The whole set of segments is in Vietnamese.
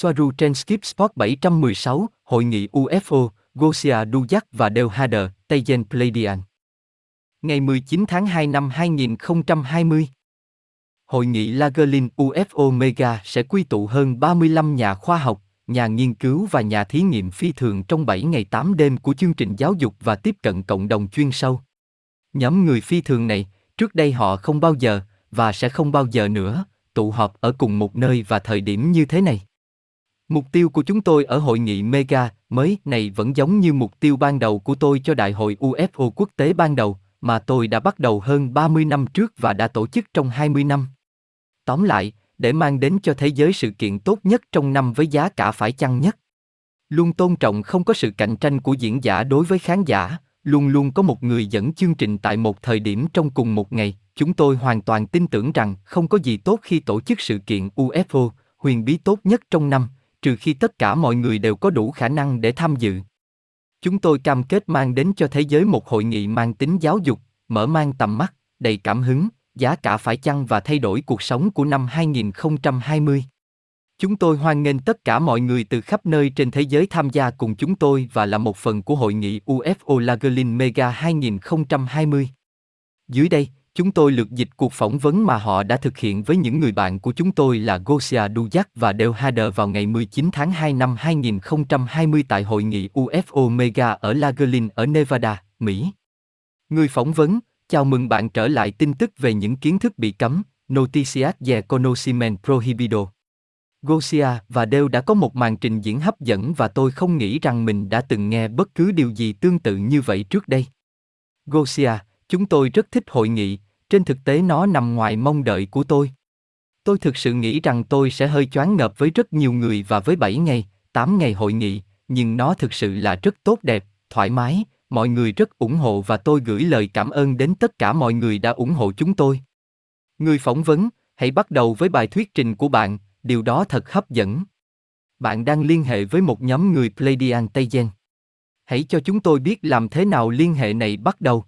Soaru trên Skip Sport 716, Hội nghị UFO, Gosia Dujak và Del Hader, Tejen Pleidian. Ngày 19 tháng 2 năm 2020 Hội nghị Lagerlin UFO Mega sẽ quy tụ hơn 35 nhà khoa học, nhà nghiên cứu và nhà thí nghiệm phi thường trong 7 ngày 8 đêm của chương trình giáo dục và tiếp cận cộng đồng chuyên sâu. Nhóm người phi thường này, trước đây họ không bao giờ, và sẽ không bao giờ nữa, tụ họp ở cùng một nơi và thời điểm như thế này. Mục tiêu của chúng tôi ở hội nghị Mega mới này vẫn giống như mục tiêu ban đầu của tôi cho đại hội UFO quốc tế ban đầu, mà tôi đã bắt đầu hơn 30 năm trước và đã tổ chức trong 20 năm. Tóm lại, để mang đến cho thế giới sự kiện tốt nhất trong năm với giá cả phải chăng nhất. Luôn tôn trọng không có sự cạnh tranh của diễn giả đối với khán giả, luôn luôn có một người dẫn chương trình tại một thời điểm trong cùng một ngày. Chúng tôi hoàn toàn tin tưởng rằng không có gì tốt khi tổ chức sự kiện UFO, huyền bí tốt nhất trong năm, trừ khi tất cả mọi người đều có đủ khả năng để tham dự. Chúng tôi cam kết mang đến cho thế giới một hội nghị mang tính giáo dục, mở mang tầm mắt, đầy cảm hứng, giá cả phải chăng và thay đổi cuộc sống của năm 2020. Chúng tôi hoan nghênh tất cả mọi người từ khắp nơi trên thế giới tham gia cùng chúng tôi và là một phần của hội nghị UFO Lagerlin Mega 2020. Dưới đây, chúng tôi lược dịch cuộc phỏng vấn mà họ đã thực hiện với những người bạn của chúng tôi là Gosia Dujak và Del Hader vào ngày 19 tháng 2 năm 2020 tại hội nghị UFO Mega ở Lagerlin ở Nevada, Mỹ. Người phỏng vấn, chào mừng bạn trở lại tin tức về những kiến thức bị cấm, Noticias de Conocimiento Prohibido. Gosia và Del đã có một màn trình diễn hấp dẫn và tôi không nghĩ rằng mình đã từng nghe bất cứ điều gì tương tự như vậy trước đây. Gosia, chúng tôi rất thích hội nghị, trên thực tế nó nằm ngoài mong đợi của tôi. Tôi thực sự nghĩ rằng tôi sẽ hơi choáng ngợp với rất nhiều người và với 7 ngày, 8 ngày hội nghị, nhưng nó thực sự là rất tốt đẹp, thoải mái, mọi người rất ủng hộ và tôi gửi lời cảm ơn đến tất cả mọi người đã ủng hộ chúng tôi. Người phỏng vấn, hãy bắt đầu với bài thuyết trình của bạn, điều đó thật hấp dẫn. Bạn đang liên hệ với một nhóm người Pleiadian Tây Gen. Hãy cho chúng tôi biết làm thế nào liên hệ này bắt đầu.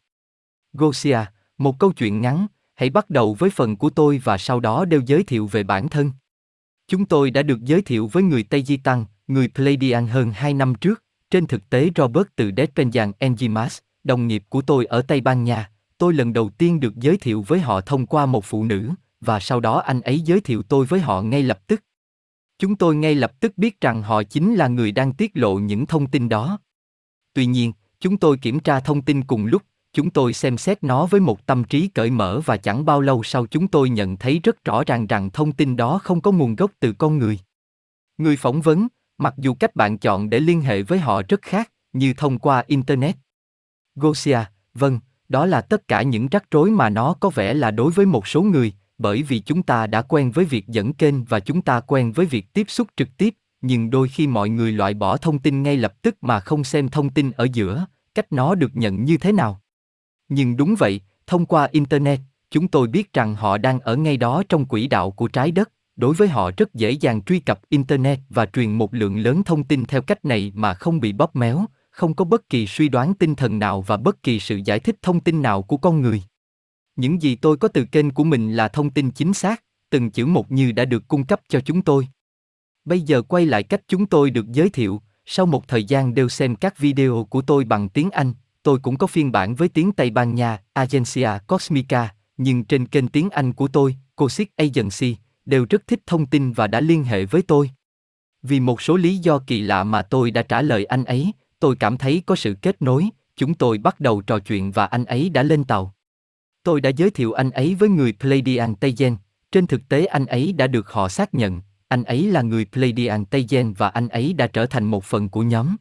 Gosia, một câu chuyện ngắn, hãy bắt đầu với phần của tôi và sau đó đều giới thiệu về bản thân. Chúng tôi đã được giới thiệu với người Tây Di Tăng, người Pleiadian hơn 2 năm trước, trên thực tế Robert từ Despenjan Enzimas, đồng nghiệp của tôi ở Tây Ban Nha, tôi lần đầu tiên được giới thiệu với họ thông qua một phụ nữ, và sau đó anh ấy giới thiệu tôi với họ ngay lập tức. Chúng tôi ngay lập tức biết rằng họ chính là người đang tiết lộ những thông tin đó. Tuy nhiên, chúng tôi kiểm tra thông tin cùng lúc, chúng tôi xem xét nó với một tâm trí cởi mở và chẳng bao lâu sau chúng tôi nhận thấy rất rõ ràng rằng thông tin đó không có nguồn gốc từ con người. Người phỏng vấn, mặc dù cách bạn chọn để liên hệ với họ rất khác, như thông qua Internet. Gosia, vâng, đó là tất cả những rắc rối mà nó có vẻ là đối với một số người, bởi vì chúng ta đã quen với việc dẫn kênh và chúng ta quen với việc tiếp xúc trực tiếp, nhưng đôi khi mọi người loại bỏ thông tin ngay lập tức mà không xem thông tin ở giữa, cách nó được nhận như thế nào. Nhưng đúng vậy, thông qua Internet, chúng tôi biết rằng họ đang ở ngay đó trong quỹ đạo của trái đất, đối với họ rất dễ dàng truy cập internet và truyền một lượng lớn thông tin theo cách này mà không bị bóp méo không có bất kỳ suy đoán tinh thần nào và bất kỳ sự giải thích thông tin nào của con người. Những gì tôi có từ kênh của mình là thông tin chính xác từng chữ một như đã được cung cấp cho chúng tôi. Bây giờ quay lại cách chúng tôi được giới thiệu sau một thời gian đều xem các video của tôi bằng tiếng anh tôi cũng có phiên bản với tiếng tây ban nha agencia cosmica nhưng trên kênh tiếng anh của tôi cosic agency đều rất thích thông tin và đã liên hệ với tôi. Vì một số lý do kỳ lạ mà tôi đã trả lời anh ấy, tôi cảm thấy có sự kết nối, chúng tôi bắt đầu trò chuyện và anh ấy đã lên tàu. Tôi đã giới thiệu anh ấy với người Pleiadian Tây Gen, trên thực tế anh ấy đã được họ xác nhận, anh ấy là người Pleiadian Tây Gen và anh ấy đã trở thành một phần của nhóm.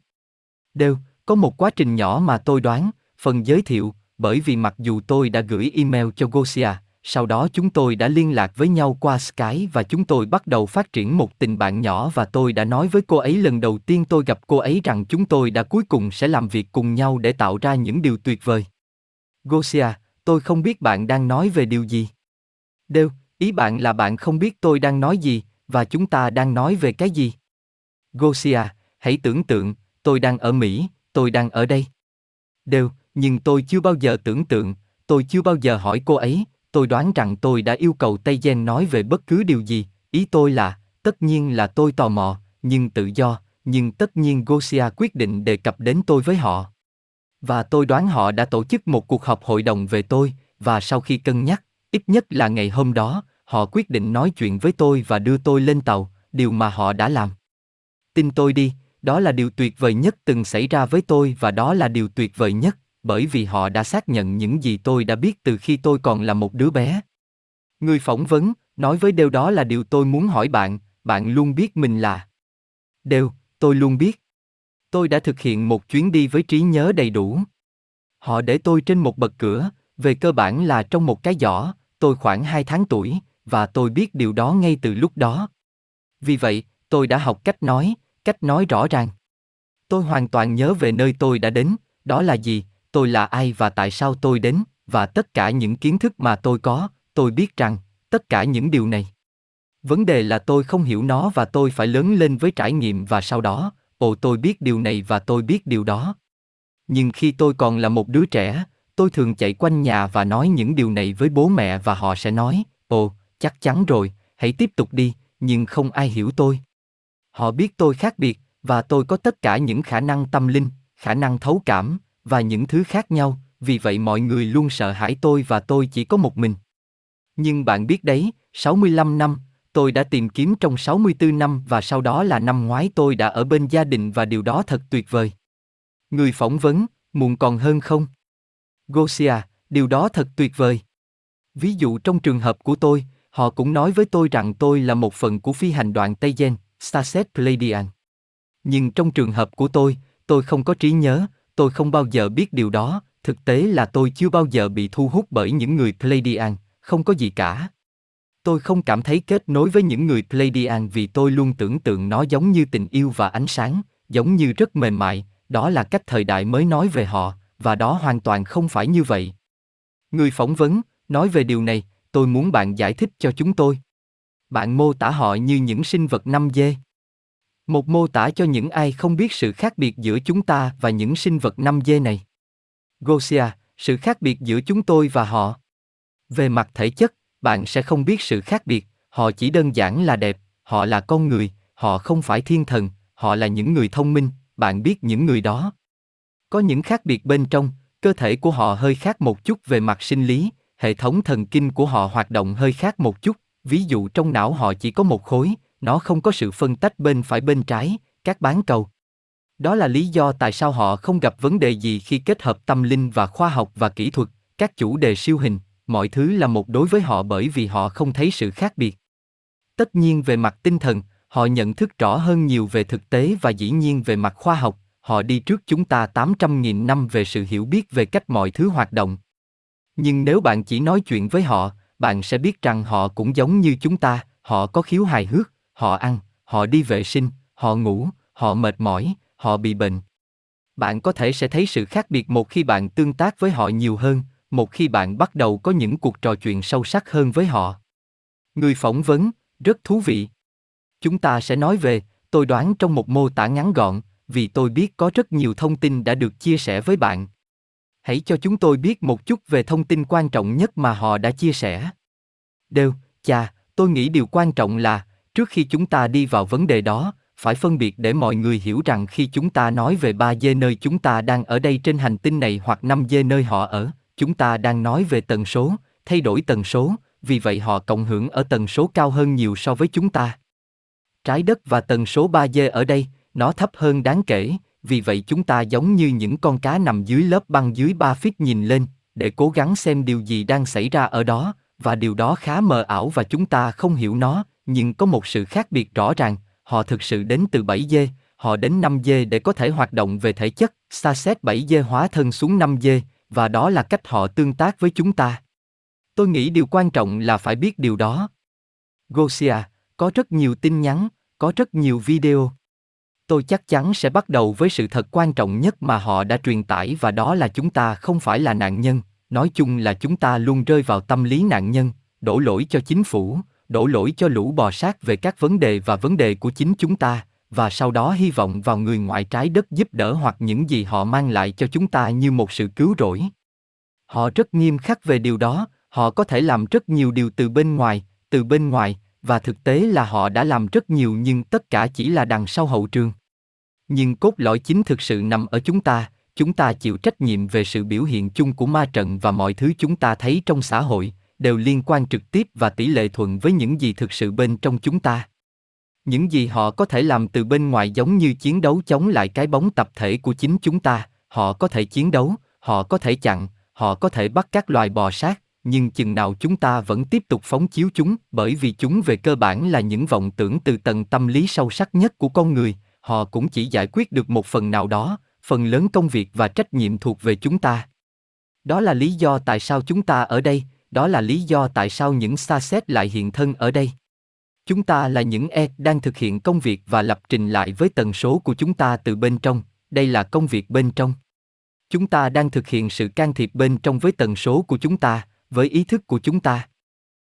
Đều, có một quá trình nhỏ mà tôi đoán, phần giới thiệu, bởi vì mặc dù tôi đã gửi email cho Gosia, sau đó chúng tôi đã liên lạc với nhau qua Skype và chúng tôi bắt đầu phát triển một tình bạn nhỏ và tôi đã nói với cô ấy lần đầu tiên tôi gặp cô ấy rằng chúng tôi đã cuối cùng sẽ làm việc cùng nhau để tạo ra những điều tuyệt vời. Gosia, tôi không biết bạn đang nói về điều gì. Đều, ý bạn là bạn không biết tôi đang nói gì, và chúng ta đang nói về cái gì. Gosia, hãy tưởng tượng, tôi đang ở Mỹ, tôi đang ở đây. Đều, nhưng tôi chưa bao giờ tưởng tượng, tôi chưa bao giờ hỏi cô ấy, tôi đoán rằng tôi đã yêu cầu Tây Gen nói về bất cứ điều gì, ý tôi là, tất nhiên là tôi tò mò, nhưng tự do, nhưng tất nhiên Gosia quyết định đề cập đến tôi với họ. Và tôi đoán họ đã tổ chức một cuộc họp hội đồng về tôi, và sau khi cân nhắc, ít nhất là ngày hôm đó, họ quyết định nói chuyện với tôi và đưa tôi lên tàu, điều mà họ đã làm. Tin tôi đi, đó là điều tuyệt vời nhất từng xảy ra với tôi và đó là điều tuyệt vời nhất, bởi vì họ đã xác nhận những gì tôi đã biết từ khi tôi còn là một đứa bé. Người phỏng vấn, nói với điều đó là điều tôi muốn hỏi bạn, bạn luôn biết mình là. Đều, tôi luôn biết. Tôi đã thực hiện một chuyến đi với trí nhớ đầy đủ. Họ để tôi trên một bậc cửa, về cơ bản là trong một cái giỏ, tôi khoảng 2 tháng tuổi, và tôi biết điều đó ngay từ lúc đó. Vì vậy, tôi đã học cách nói, cách nói rõ ràng. Tôi hoàn toàn nhớ về nơi tôi đã đến, đó là gì, tôi là ai và tại sao tôi đến, và tất cả những kiến thức mà tôi có, tôi biết rằng, tất cả những điều này. Vấn đề là tôi không hiểu nó và tôi phải lớn lên với trải nghiệm và sau đó, ồ tôi biết điều này và tôi biết điều đó. Nhưng khi tôi còn là một đứa trẻ, tôi thường chạy quanh nhà và nói những điều này với bố mẹ và họ sẽ nói, ồ, chắc chắn rồi, hãy tiếp tục đi, nhưng không ai hiểu tôi. Họ biết tôi khác biệt, và tôi có tất cả những khả năng tâm linh, khả năng thấu cảm, và những thứ khác nhau, vì vậy mọi người luôn sợ hãi tôi và tôi chỉ có một mình. Nhưng bạn biết đấy, 65 năm, tôi đã tìm kiếm trong 64 năm và sau đó là năm ngoái tôi đã ở bên gia đình và điều đó thật tuyệt vời. Người phỏng vấn, muộn còn hơn không? Gosia, điều đó thật tuyệt vời. Ví dụ trong trường hợp của tôi, họ cũng nói với tôi rằng tôi là một phần của phi hành đoàn Tây Gen, Starset Pleiadian. Nhưng trong trường hợp của tôi, tôi không có trí nhớ, tôi không bao giờ biết điều đó, thực tế là tôi chưa bao giờ bị thu hút bởi những người Pleiadian, không có gì cả. Tôi không cảm thấy kết nối với những người Pleiadian vì tôi luôn tưởng tượng nó giống như tình yêu và ánh sáng, giống như rất mềm mại, đó là cách thời đại mới nói về họ, và đó hoàn toàn không phải như vậy. Người phỏng vấn, nói về điều này, tôi muốn bạn giải thích cho chúng tôi. Bạn mô tả họ như những sinh vật năm dê. Một mô tả cho những ai không biết sự khác biệt giữa chúng ta và những sinh vật năm dê này. Gosia, sự khác biệt giữa chúng tôi và họ. Về mặt thể chất, bạn sẽ không biết sự khác biệt, họ chỉ đơn giản là đẹp, họ là con người, họ không phải thiên thần, họ là những người thông minh, bạn biết những người đó. Có những khác biệt bên trong, cơ thể của họ hơi khác một chút về mặt sinh lý, hệ thống thần kinh của họ hoạt động hơi khác một chút, ví dụ trong não họ chỉ có một khối, nó không có sự phân tách bên phải bên trái, các bán cầu. Đó là lý do tại sao họ không gặp vấn đề gì khi kết hợp tâm linh và khoa học và kỹ thuật, các chủ đề siêu hình, mọi thứ là một đối với họ bởi vì họ không thấy sự khác biệt. Tất nhiên về mặt tinh thần, họ nhận thức rõ hơn nhiều về thực tế và dĩ nhiên về mặt khoa học, họ đi trước chúng ta 800.000 năm về sự hiểu biết về cách mọi thứ hoạt động. Nhưng nếu bạn chỉ nói chuyện với họ, bạn sẽ biết rằng họ cũng giống như chúng ta, họ có khiếu hài hước, họ ăn, họ đi vệ sinh, họ ngủ, họ mệt mỏi, họ bị bệnh. Bạn có thể sẽ thấy sự khác biệt một khi bạn tương tác với họ nhiều hơn, một khi bạn bắt đầu có những cuộc trò chuyện sâu sắc hơn với họ. Người phỏng vấn, rất thú vị. Chúng ta sẽ nói về, tôi đoán trong một mô tả ngắn gọn, vì tôi biết có rất nhiều thông tin đã được chia sẻ với bạn. Hãy cho chúng tôi biết một chút về thông tin quan trọng nhất mà họ đã chia sẻ. Đều, cha, tôi nghĩ điều quan trọng là, trước khi chúng ta đi vào vấn đề đó, phải phân biệt để mọi người hiểu rằng khi chúng ta nói về ba dê nơi chúng ta đang ở đây trên hành tinh này hoặc năm dê nơi họ ở, chúng ta đang nói về tần số, thay đổi tần số, vì vậy họ cộng hưởng ở tần số cao hơn nhiều so với chúng ta. Trái đất và tần số 3 dê ở đây, nó thấp hơn đáng kể, vì vậy chúng ta giống như những con cá nằm dưới lớp băng dưới 3 feet nhìn lên, để cố gắng xem điều gì đang xảy ra ở đó, và điều đó khá mờ ảo và chúng ta không hiểu nó, nhưng có một sự khác biệt rõ ràng, họ thực sự đến từ 7 dê, họ đến 5 dê để có thể hoạt động về thể chất, xa xét 7 dê hóa thân xuống 5 dê, và đó là cách họ tương tác với chúng ta. Tôi nghĩ điều quan trọng là phải biết điều đó. Gosia, có rất nhiều tin nhắn, có rất nhiều video. Tôi chắc chắn sẽ bắt đầu với sự thật quan trọng nhất mà họ đã truyền tải và đó là chúng ta không phải là nạn nhân, nói chung là chúng ta luôn rơi vào tâm lý nạn nhân, đổ lỗi cho chính phủ, đổ lỗi cho lũ bò sát về các vấn đề và vấn đề của chính chúng ta, và sau đó hy vọng vào người ngoại trái đất giúp đỡ hoặc những gì họ mang lại cho chúng ta như một sự cứu rỗi. Họ rất nghiêm khắc về điều đó, họ có thể làm rất nhiều điều từ bên ngoài, từ bên ngoài, và thực tế là họ đã làm rất nhiều nhưng tất cả chỉ là đằng sau hậu trường. Nhưng cốt lõi chính thực sự nằm ở chúng ta, chúng ta chịu trách nhiệm về sự biểu hiện chung của ma trận và mọi thứ chúng ta thấy trong xã hội đều liên quan trực tiếp và tỷ lệ thuận với những gì thực sự bên trong chúng ta. Những gì họ có thể làm từ bên ngoài giống như chiến đấu chống lại cái bóng tập thể của chính chúng ta, họ có thể chiến đấu, họ có thể chặn, họ có thể bắt các loài bò sát, nhưng chừng nào chúng ta vẫn tiếp tục phóng chiếu chúng bởi vì chúng về cơ bản là những vọng tưởng từ tầng tâm lý sâu sắc nhất của con người họ cũng chỉ giải quyết được một phần nào đó phần lớn công việc và trách nhiệm thuộc về chúng ta đó là lý do tại sao chúng ta ở đây đó là lý do tại sao những xa xét lại hiện thân ở đây chúng ta là những e đang thực hiện công việc và lập trình lại với tần số của chúng ta từ bên trong đây là công việc bên trong chúng ta đang thực hiện sự can thiệp bên trong với tần số của chúng ta với ý thức của chúng ta.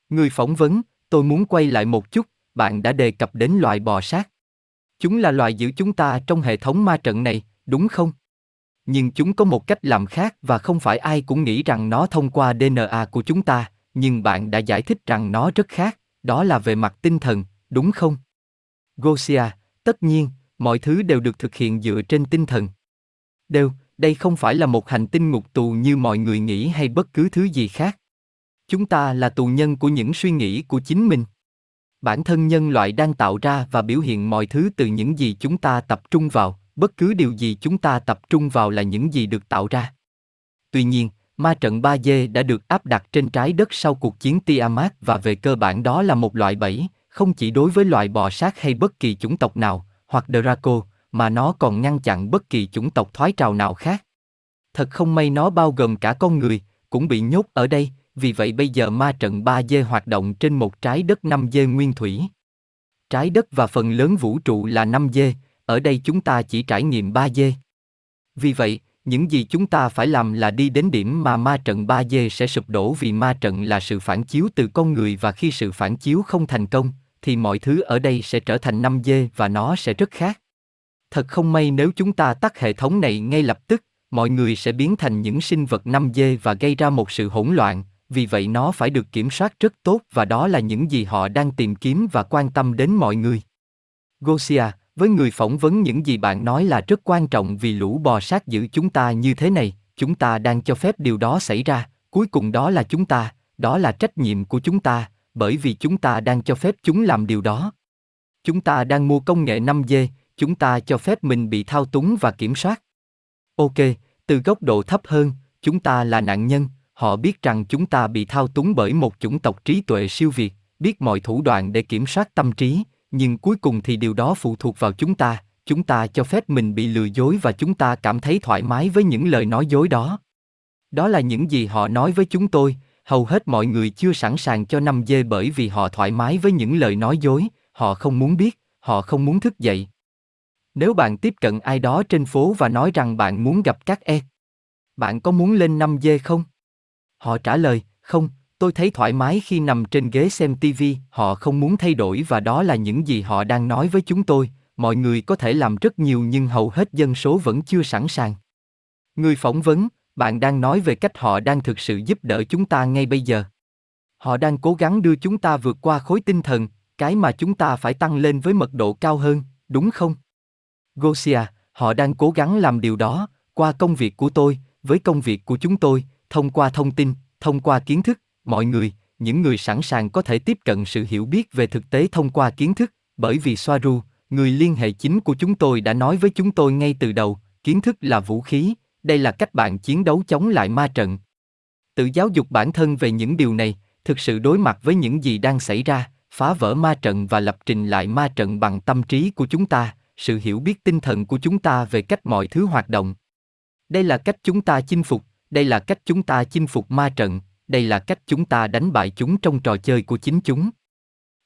Người phỏng vấn, tôi muốn quay lại một chút, bạn đã đề cập đến loại bò sát. Chúng là loài giữ chúng ta trong hệ thống ma trận này, đúng không? Nhưng chúng có một cách làm khác và không phải ai cũng nghĩ rằng nó thông qua DNA của chúng ta, nhưng bạn đã giải thích rằng nó rất khác, đó là về mặt tinh thần, đúng không? Gosia, tất nhiên, mọi thứ đều được thực hiện dựa trên tinh thần. Đều, đây không phải là một hành tinh ngục tù như mọi người nghĩ hay bất cứ thứ gì khác. Chúng ta là tù nhân của những suy nghĩ của chính mình. Bản thân nhân loại đang tạo ra và biểu hiện mọi thứ từ những gì chúng ta tập trung vào, bất cứ điều gì chúng ta tập trung vào là những gì được tạo ra. Tuy nhiên, ma trận 3D đã được áp đặt trên trái đất sau cuộc chiến Tiamat và về cơ bản đó là một loại bẫy, không chỉ đối với loại bò sát hay bất kỳ chủng tộc nào, hoặc Draco, mà nó còn ngăn chặn bất kỳ chủng tộc thoái trào nào khác. Thật không may nó bao gồm cả con người, cũng bị nhốt ở đây, vì vậy bây giờ ma trận 3D hoạt động trên một trái đất 5D nguyên thủy. Trái đất và phần lớn vũ trụ là 5D, ở đây chúng ta chỉ trải nghiệm 3D. Vì vậy, những gì chúng ta phải làm là đi đến điểm mà ma trận 3D sẽ sụp đổ vì ma trận là sự phản chiếu từ con người và khi sự phản chiếu không thành công, thì mọi thứ ở đây sẽ trở thành 5D và nó sẽ rất khác. Thật không may nếu chúng ta tắt hệ thống này ngay lập tức, mọi người sẽ biến thành những sinh vật 5D và gây ra một sự hỗn loạn, vì vậy nó phải được kiểm soát rất tốt và đó là những gì họ đang tìm kiếm và quan tâm đến mọi người. Gosia, với người phỏng vấn những gì bạn nói là rất quan trọng vì lũ bò sát giữ chúng ta như thế này, chúng ta đang cho phép điều đó xảy ra, cuối cùng đó là chúng ta, đó là trách nhiệm của chúng ta, bởi vì chúng ta đang cho phép chúng làm điều đó. Chúng ta đang mua công nghệ 5G, chúng ta cho phép mình bị thao túng và kiểm soát. Ok, từ góc độ thấp hơn, chúng ta là nạn nhân, họ biết rằng chúng ta bị thao túng bởi một chủng tộc trí tuệ siêu việt, biết mọi thủ đoạn để kiểm soát tâm trí, nhưng cuối cùng thì điều đó phụ thuộc vào chúng ta, chúng ta cho phép mình bị lừa dối và chúng ta cảm thấy thoải mái với những lời nói dối đó. Đó là những gì họ nói với chúng tôi, hầu hết mọi người chưa sẵn sàng cho năm dê bởi vì họ thoải mái với những lời nói dối, họ không muốn biết, họ không muốn thức dậy, nếu bạn tiếp cận ai đó trên phố và nói rằng bạn muốn gặp các e, bạn có muốn lên năm dê không? Họ trả lời, không, tôi thấy thoải mái khi nằm trên ghế xem TV, họ không muốn thay đổi và đó là những gì họ đang nói với chúng tôi, mọi người có thể làm rất nhiều nhưng hầu hết dân số vẫn chưa sẵn sàng. Người phỏng vấn, bạn đang nói về cách họ đang thực sự giúp đỡ chúng ta ngay bây giờ. Họ đang cố gắng đưa chúng ta vượt qua khối tinh thần, cái mà chúng ta phải tăng lên với mật độ cao hơn, đúng không? Gosia, họ đang cố gắng làm điều đó, qua công việc của tôi, với công việc của chúng tôi, thông qua thông tin, thông qua kiến thức, mọi người, những người sẵn sàng có thể tiếp cận sự hiểu biết về thực tế thông qua kiến thức, bởi vì Soaru, người liên hệ chính của chúng tôi đã nói với chúng tôi ngay từ đầu, kiến thức là vũ khí, đây là cách bạn chiến đấu chống lại ma trận. Tự giáo dục bản thân về những điều này, thực sự đối mặt với những gì đang xảy ra, phá vỡ ma trận và lập trình lại ma trận bằng tâm trí của chúng ta, sự hiểu biết tinh thần của chúng ta về cách mọi thứ hoạt động. Đây là cách chúng ta chinh phục, đây là cách chúng ta chinh phục ma trận, đây là cách chúng ta đánh bại chúng trong trò chơi của chính chúng.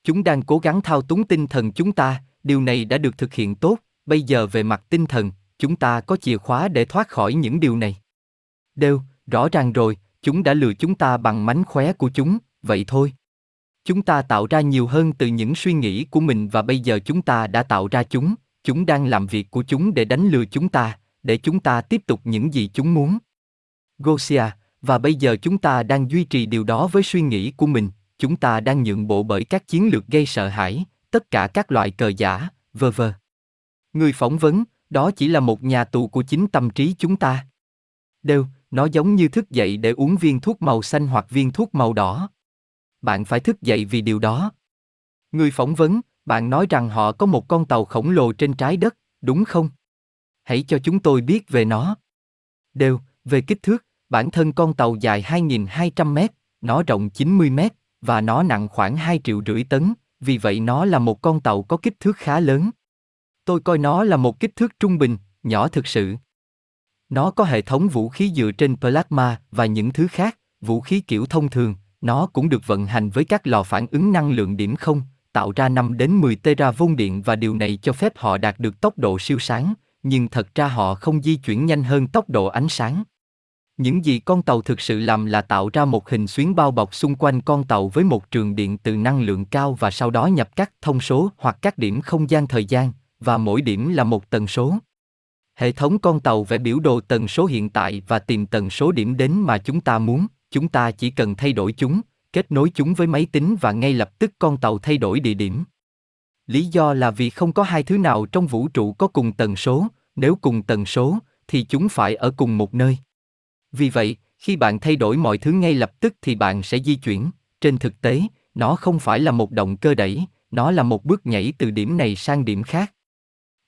Chúng đang cố gắng thao túng tinh thần chúng ta, điều này đã được thực hiện tốt, bây giờ về mặt tinh thần, chúng ta có chìa khóa để thoát khỏi những điều này. Đều, rõ ràng rồi, chúng đã lừa chúng ta bằng mánh khóe của chúng, vậy thôi. Chúng ta tạo ra nhiều hơn từ những suy nghĩ của mình và bây giờ chúng ta đã tạo ra chúng, chúng đang làm việc của chúng để đánh lừa chúng ta, để chúng ta tiếp tục những gì chúng muốn. Gosia, và bây giờ chúng ta đang duy trì điều đó với suy nghĩ của mình, chúng ta đang nhượng bộ bởi các chiến lược gây sợ hãi, tất cả các loại cờ giả, vơ vơ. Người phỏng vấn, đó chỉ là một nhà tù của chính tâm trí chúng ta. Đều, nó giống như thức dậy để uống viên thuốc màu xanh hoặc viên thuốc màu đỏ. Bạn phải thức dậy vì điều đó. Người phỏng vấn, bạn nói rằng họ có một con tàu khổng lồ trên trái đất, đúng không? Hãy cho chúng tôi biết về nó. Đều, về kích thước, bản thân con tàu dài 2.200 mét, nó rộng 90 mét, và nó nặng khoảng 2 triệu rưỡi tấn, vì vậy nó là một con tàu có kích thước khá lớn. Tôi coi nó là một kích thước trung bình, nhỏ thực sự. Nó có hệ thống vũ khí dựa trên plasma và những thứ khác, vũ khí kiểu thông thường, nó cũng được vận hành với các lò phản ứng năng lượng điểm không, tạo ra 5 đến 10 teravôn điện và điều này cho phép họ đạt được tốc độ siêu sáng, nhưng thật ra họ không di chuyển nhanh hơn tốc độ ánh sáng. Những gì con tàu thực sự làm là tạo ra một hình xuyến bao bọc xung quanh con tàu với một trường điện từ năng lượng cao và sau đó nhập các thông số hoặc các điểm không gian thời gian, và mỗi điểm là một tần số. Hệ thống con tàu vẽ biểu đồ tần số hiện tại và tìm tần số điểm đến mà chúng ta muốn, chúng ta chỉ cần thay đổi chúng, kết nối chúng với máy tính và ngay lập tức con tàu thay đổi địa điểm. Lý do là vì không có hai thứ nào trong vũ trụ có cùng tần số, nếu cùng tần số, thì chúng phải ở cùng một nơi. Vì vậy, khi bạn thay đổi mọi thứ ngay lập tức thì bạn sẽ di chuyển, trên thực tế, nó không phải là một động cơ đẩy, nó là một bước nhảy từ điểm này sang điểm khác.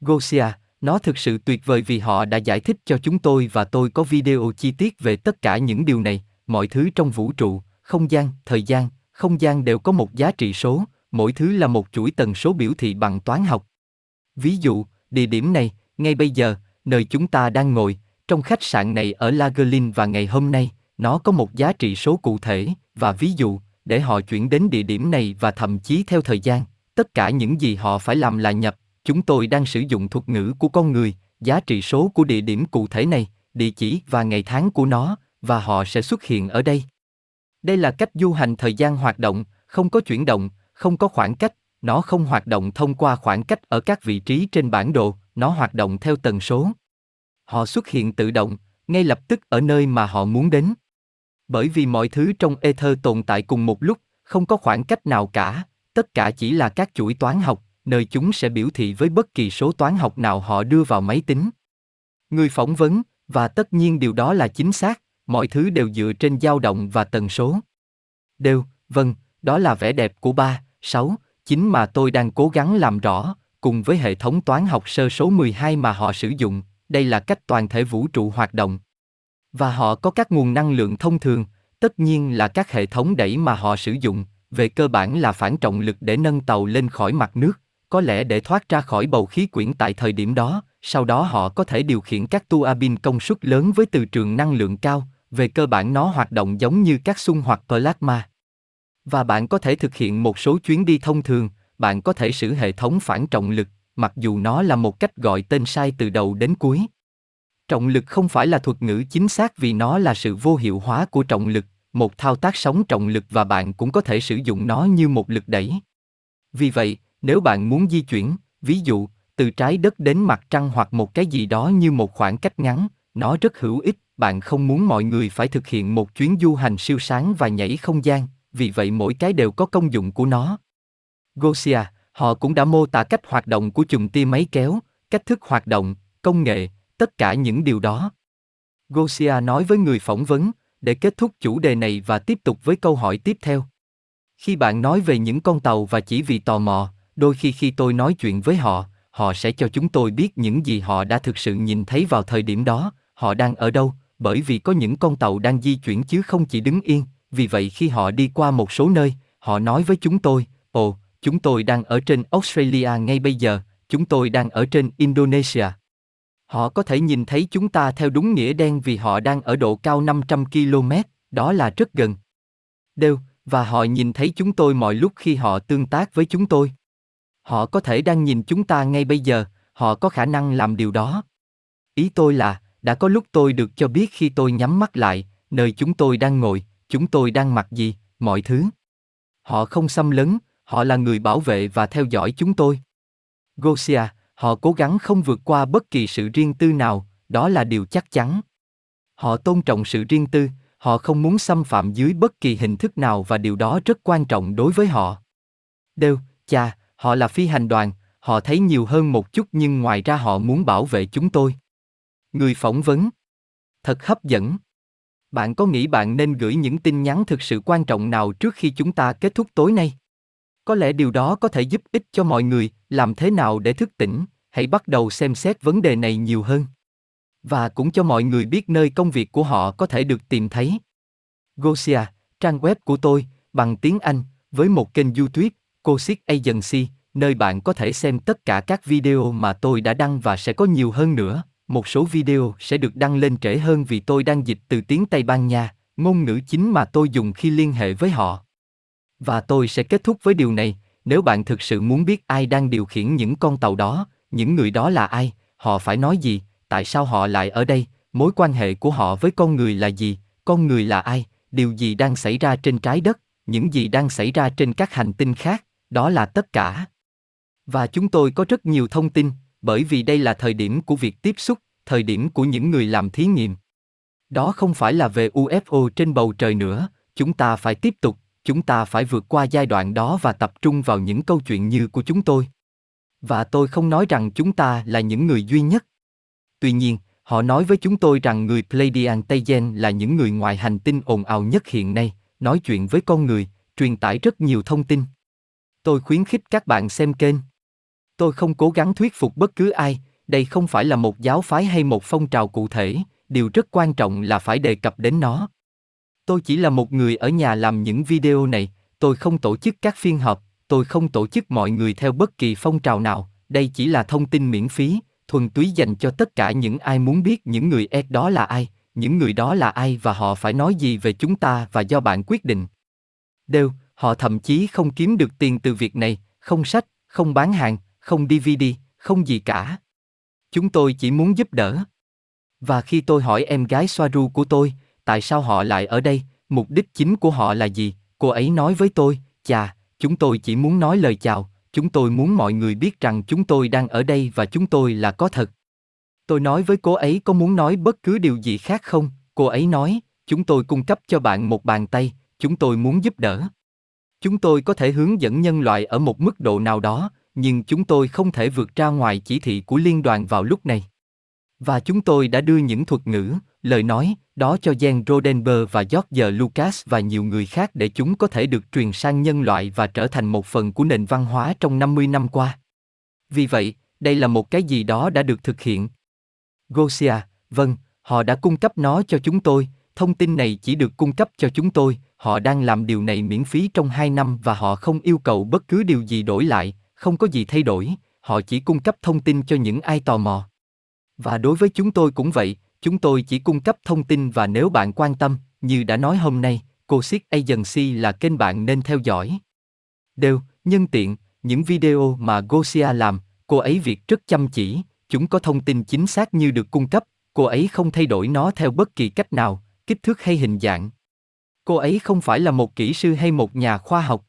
Gosia, nó thực sự tuyệt vời vì họ đã giải thích cho chúng tôi và tôi có video chi tiết về tất cả những điều này, mọi thứ trong vũ trụ, không gian, thời gian, không gian đều có một giá trị số, mỗi thứ là một chuỗi tần số biểu thị bằng toán học. Ví dụ, địa điểm này, ngay bây giờ, nơi chúng ta đang ngồi, trong khách sạn này ở Lagerlin và ngày hôm nay, nó có một giá trị số cụ thể, và ví dụ, để họ chuyển đến địa điểm này và thậm chí theo thời gian, tất cả những gì họ phải làm là nhập, chúng tôi đang sử dụng thuật ngữ của con người, giá trị số của địa điểm cụ thể này, địa chỉ và ngày tháng của nó, và họ sẽ xuất hiện ở đây. Đây là cách du hành thời gian hoạt động, không có chuyển động, không có khoảng cách, nó không hoạt động thông qua khoảng cách ở các vị trí trên bản đồ, nó hoạt động theo tần số. Họ xuất hiện tự động, ngay lập tức ở nơi mà họ muốn đến. Bởi vì mọi thứ trong ether tồn tại cùng một lúc, không có khoảng cách nào cả, tất cả chỉ là các chuỗi toán học, nơi chúng sẽ biểu thị với bất kỳ số toán học nào họ đưa vào máy tính. Người phỏng vấn, và tất nhiên điều đó là chính xác, mọi thứ đều dựa trên dao động và tần số. Đều, vâng, đó là vẻ đẹp của ba, sáu, chính mà tôi đang cố gắng làm rõ, cùng với hệ thống toán học sơ số 12 mà họ sử dụng, đây là cách toàn thể vũ trụ hoạt động. Và họ có các nguồn năng lượng thông thường, tất nhiên là các hệ thống đẩy mà họ sử dụng, về cơ bản là phản trọng lực để nâng tàu lên khỏi mặt nước, có lẽ để thoát ra khỏi bầu khí quyển tại thời điểm đó, sau đó họ có thể điều khiển các tua bin công suất lớn với từ trường năng lượng cao, về cơ bản nó hoạt động giống như các xung hoặc plasma. Và bạn có thể thực hiện một số chuyến đi thông thường, bạn có thể sử hệ thống phản trọng lực, mặc dù nó là một cách gọi tên sai từ đầu đến cuối. Trọng lực không phải là thuật ngữ chính xác vì nó là sự vô hiệu hóa của trọng lực, một thao tác sống trọng lực và bạn cũng có thể sử dụng nó như một lực đẩy. Vì vậy, nếu bạn muốn di chuyển, ví dụ, từ trái đất đến mặt trăng hoặc một cái gì đó như một khoảng cách ngắn, nó rất hữu ích, bạn không muốn mọi người phải thực hiện một chuyến du hành siêu sáng và nhảy không gian, vì vậy mỗi cái đều có công dụng của nó. Gosia, họ cũng đã mô tả cách hoạt động của chùm tia máy kéo, cách thức hoạt động, công nghệ, tất cả những điều đó. Gosia nói với người phỏng vấn, để kết thúc chủ đề này và tiếp tục với câu hỏi tiếp theo. Khi bạn nói về những con tàu và chỉ vì tò mò, đôi khi khi tôi nói chuyện với họ, họ sẽ cho chúng tôi biết những gì họ đã thực sự nhìn thấy vào thời điểm đó, họ đang ở đâu, bởi vì có những con tàu đang di chuyển chứ không chỉ đứng yên, vì vậy khi họ đi qua một số nơi, họ nói với chúng tôi, ồ, chúng tôi đang ở trên Australia ngay bây giờ, chúng tôi đang ở trên Indonesia. Họ có thể nhìn thấy chúng ta theo đúng nghĩa đen vì họ đang ở độ cao 500 km, đó là rất gần. Đều, và họ nhìn thấy chúng tôi mọi lúc khi họ tương tác với chúng tôi. Họ có thể đang nhìn chúng ta ngay bây giờ, họ có khả năng làm điều đó. Ý tôi là, đã có lúc tôi được cho biết khi tôi nhắm mắt lại, nơi chúng tôi đang ngồi, chúng tôi đang mặc gì, mọi thứ. Họ không xâm lấn, họ là người bảo vệ và theo dõi chúng tôi. Gosia, họ cố gắng không vượt qua bất kỳ sự riêng tư nào, đó là điều chắc chắn. Họ tôn trọng sự riêng tư, họ không muốn xâm phạm dưới bất kỳ hình thức nào và điều đó rất quan trọng đối với họ. Đều, cha, họ là phi hành đoàn, họ thấy nhiều hơn một chút nhưng ngoài ra họ muốn bảo vệ chúng tôi. Người phỏng vấn. Thật hấp dẫn. Bạn có nghĩ bạn nên gửi những tin nhắn thực sự quan trọng nào trước khi chúng ta kết thúc tối nay? Có lẽ điều đó có thể giúp ích cho mọi người, làm thế nào để thức tỉnh, hãy bắt đầu xem xét vấn đề này nhiều hơn. Và cũng cho mọi người biết nơi công việc của họ có thể được tìm thấy. Gosia, trang web của tôi, bằng tiếng Anh, với một kênh YouTube, Cosic Agency, nơi bạn có thể xem tất cả các video mà tôi đã đăng và sẽ có nhiều hơn nữa. Một số video sẽ được đăng lên trễ hơn vì tôi đang dịch từ tiếng Tây Ban Nha, ngôn ngữ chính mà tôi dùng khi liên hệ với họ. Và tôi sẽ kết thúc với điều này, nếu bạn thực sự muốn biết ai đang điều khiển những con tàu đó, những người đó là ai, họ phải nói gì, tại sao họ lại ở đây, mối quan hệ của họ với con người là gì, con người là ai, điều gì đang xảy ra trên trái đất, những gì đang xảy ra trên các hành tinh khác, đó là tất cả. Và chúng tôi có rất nhiều thông tin, bởi vì đây là thời điểm của việc tiếp xúc, thời điểm của những người làm thí nghiệm. Đó không phải là về UFO trên bầu trời nữa, chúng ta phải tiếp tục, chúng ta phải vượt qua giai đoạn đó và tập trung vào những câu chuyện như của chúng tôi. Và tôi không nói rằng chúng ta là những người duy nhất. Tuy nhiên, họ nói với chúng tôi rằng người Pleiadian Tây Gen là những người ngoài hành tinh ồn ào nhất hiện nay, nói chuyện với con người, truyền tải rất nhiều thông tin. Tôi khuyến khích các bạn xem kênh. Tôi không cố gắng thuyết phục bất cứ ai, đây không phải là một giáo phái hay một phong trào cụ thể, điều rất quan trọng là phải đề cập đến nó. Tôi chỉ là một người ở nhà làm những video này, tôi không tổ chức các phiên họp, tôi không tổ chức mọi người theo bất kỳ phong trào nào, đây chỉ là thông tin miễn phí, thuần túy dành cho tất cả những ai muốn biết những người ed đó là ai, những người đó là ai và họ phải nói gì về chúng ta và do bạn quyết định. Đều, họ thậm chí không kiếm được tiền từ việc này, không sách, không bán hàng, không DVD, không gì cả. Chúng tôi chỉ muốn giúp đỡ. Và khi tôi hỏi em gái Soaru của tôi, tại sao họ lại ở đây, mục đích chính của họ là gì, cô ấy nói với tôi, chà, chúng tôi chỉ muốn nói lời chào, chúng tôi muốn mọi người biết rằng chúng tôi đang ở đây và chúng tôi là có thật. Tôi nói với cô ấy có muốn nói bất cứ điều gì khác không, cô ấy nói, chúng tôi cung cấp cho bạn một bàn tay, chúng tôi muốn giúp đỡ. Chúng tôi có thể hướng dẫn nhân loại ở một mức độ nào đó, nhưng chúng tôi không thể vượt ra ngoài chỉ thị của liên đoàn vào lúc này. Và chúng tôi đã đưa những thuật ngữ, lời nói, đó cho Jen Rodenberg và George Lucas và nhiều người khác để chúng có thể được truyền sang nhân loại và trở thành một phần của nền văn hóa trong 50 năm qua. Vì vậy, đây là một cái gì đó đã được thực hiện. Gosia, vâng, họ đã cung cấp nó cho chúng tôi, thông tin này chỉ được cung cấp cho chúng tôi, họ đang làm điều này miễn phí trong 2 năm và họ không yêu cầu bất cứ điều gì đổi lại, không có gì thay đổi, họ chỉ cung cấp thông tin cho những ai tò mò. Và đối với chúng tôi cũng vậy, chúng tôi chỉ cung cấp thông tin và nếu bạn quan tâm, như đã nói hôm nay, Cosic Agency là kênh bạn nên theo dõi. Đều, nhân tiện, những video mà Gosia làm, cô ấy việc rất chăm chỉ, chúng có thông tin chính xác như được cung cấp, cô ấy không thay đổi nó theo bất kỳ cách nào, kích thước hay hình dạng. Cô ấy không phải là một kỹ sư hay một nhà khoa học.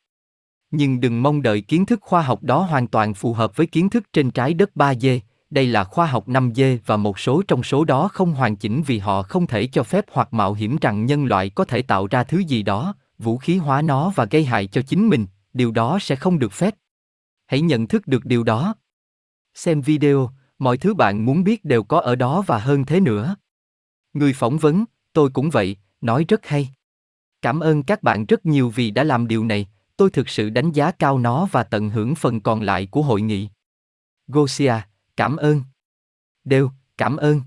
Nhưng đừng mong đợi kiến thức khoa học đó hoàn toàn phù hợp với kiến thức trên trái đất 3D, đây là khoa học 5G và một số trong số đó không hoàn chỉnh vì họ không thể cho phép hoặc mạo hiểm rằng nhân loại có thể tạo ra thứ gì đó, vũ khí hóa nó và gây hại cho chính mình, điều đó sẽ không được phép. Hãy nhận thức được điều đó. Xem video, mọi thứ bạn muốn biết đều có ở đó và hơn thế nữa. Người phỏng vấn, tôi cũng vậy, nói rất hay. Cảm ơn các bạn rất nhiều vì đã làm điều này, tôi thực sự đánh giá cao nó và tận hưởng phần còn lại của hội nghị. Gosia, cảm ơn. Đều, cảm ơn.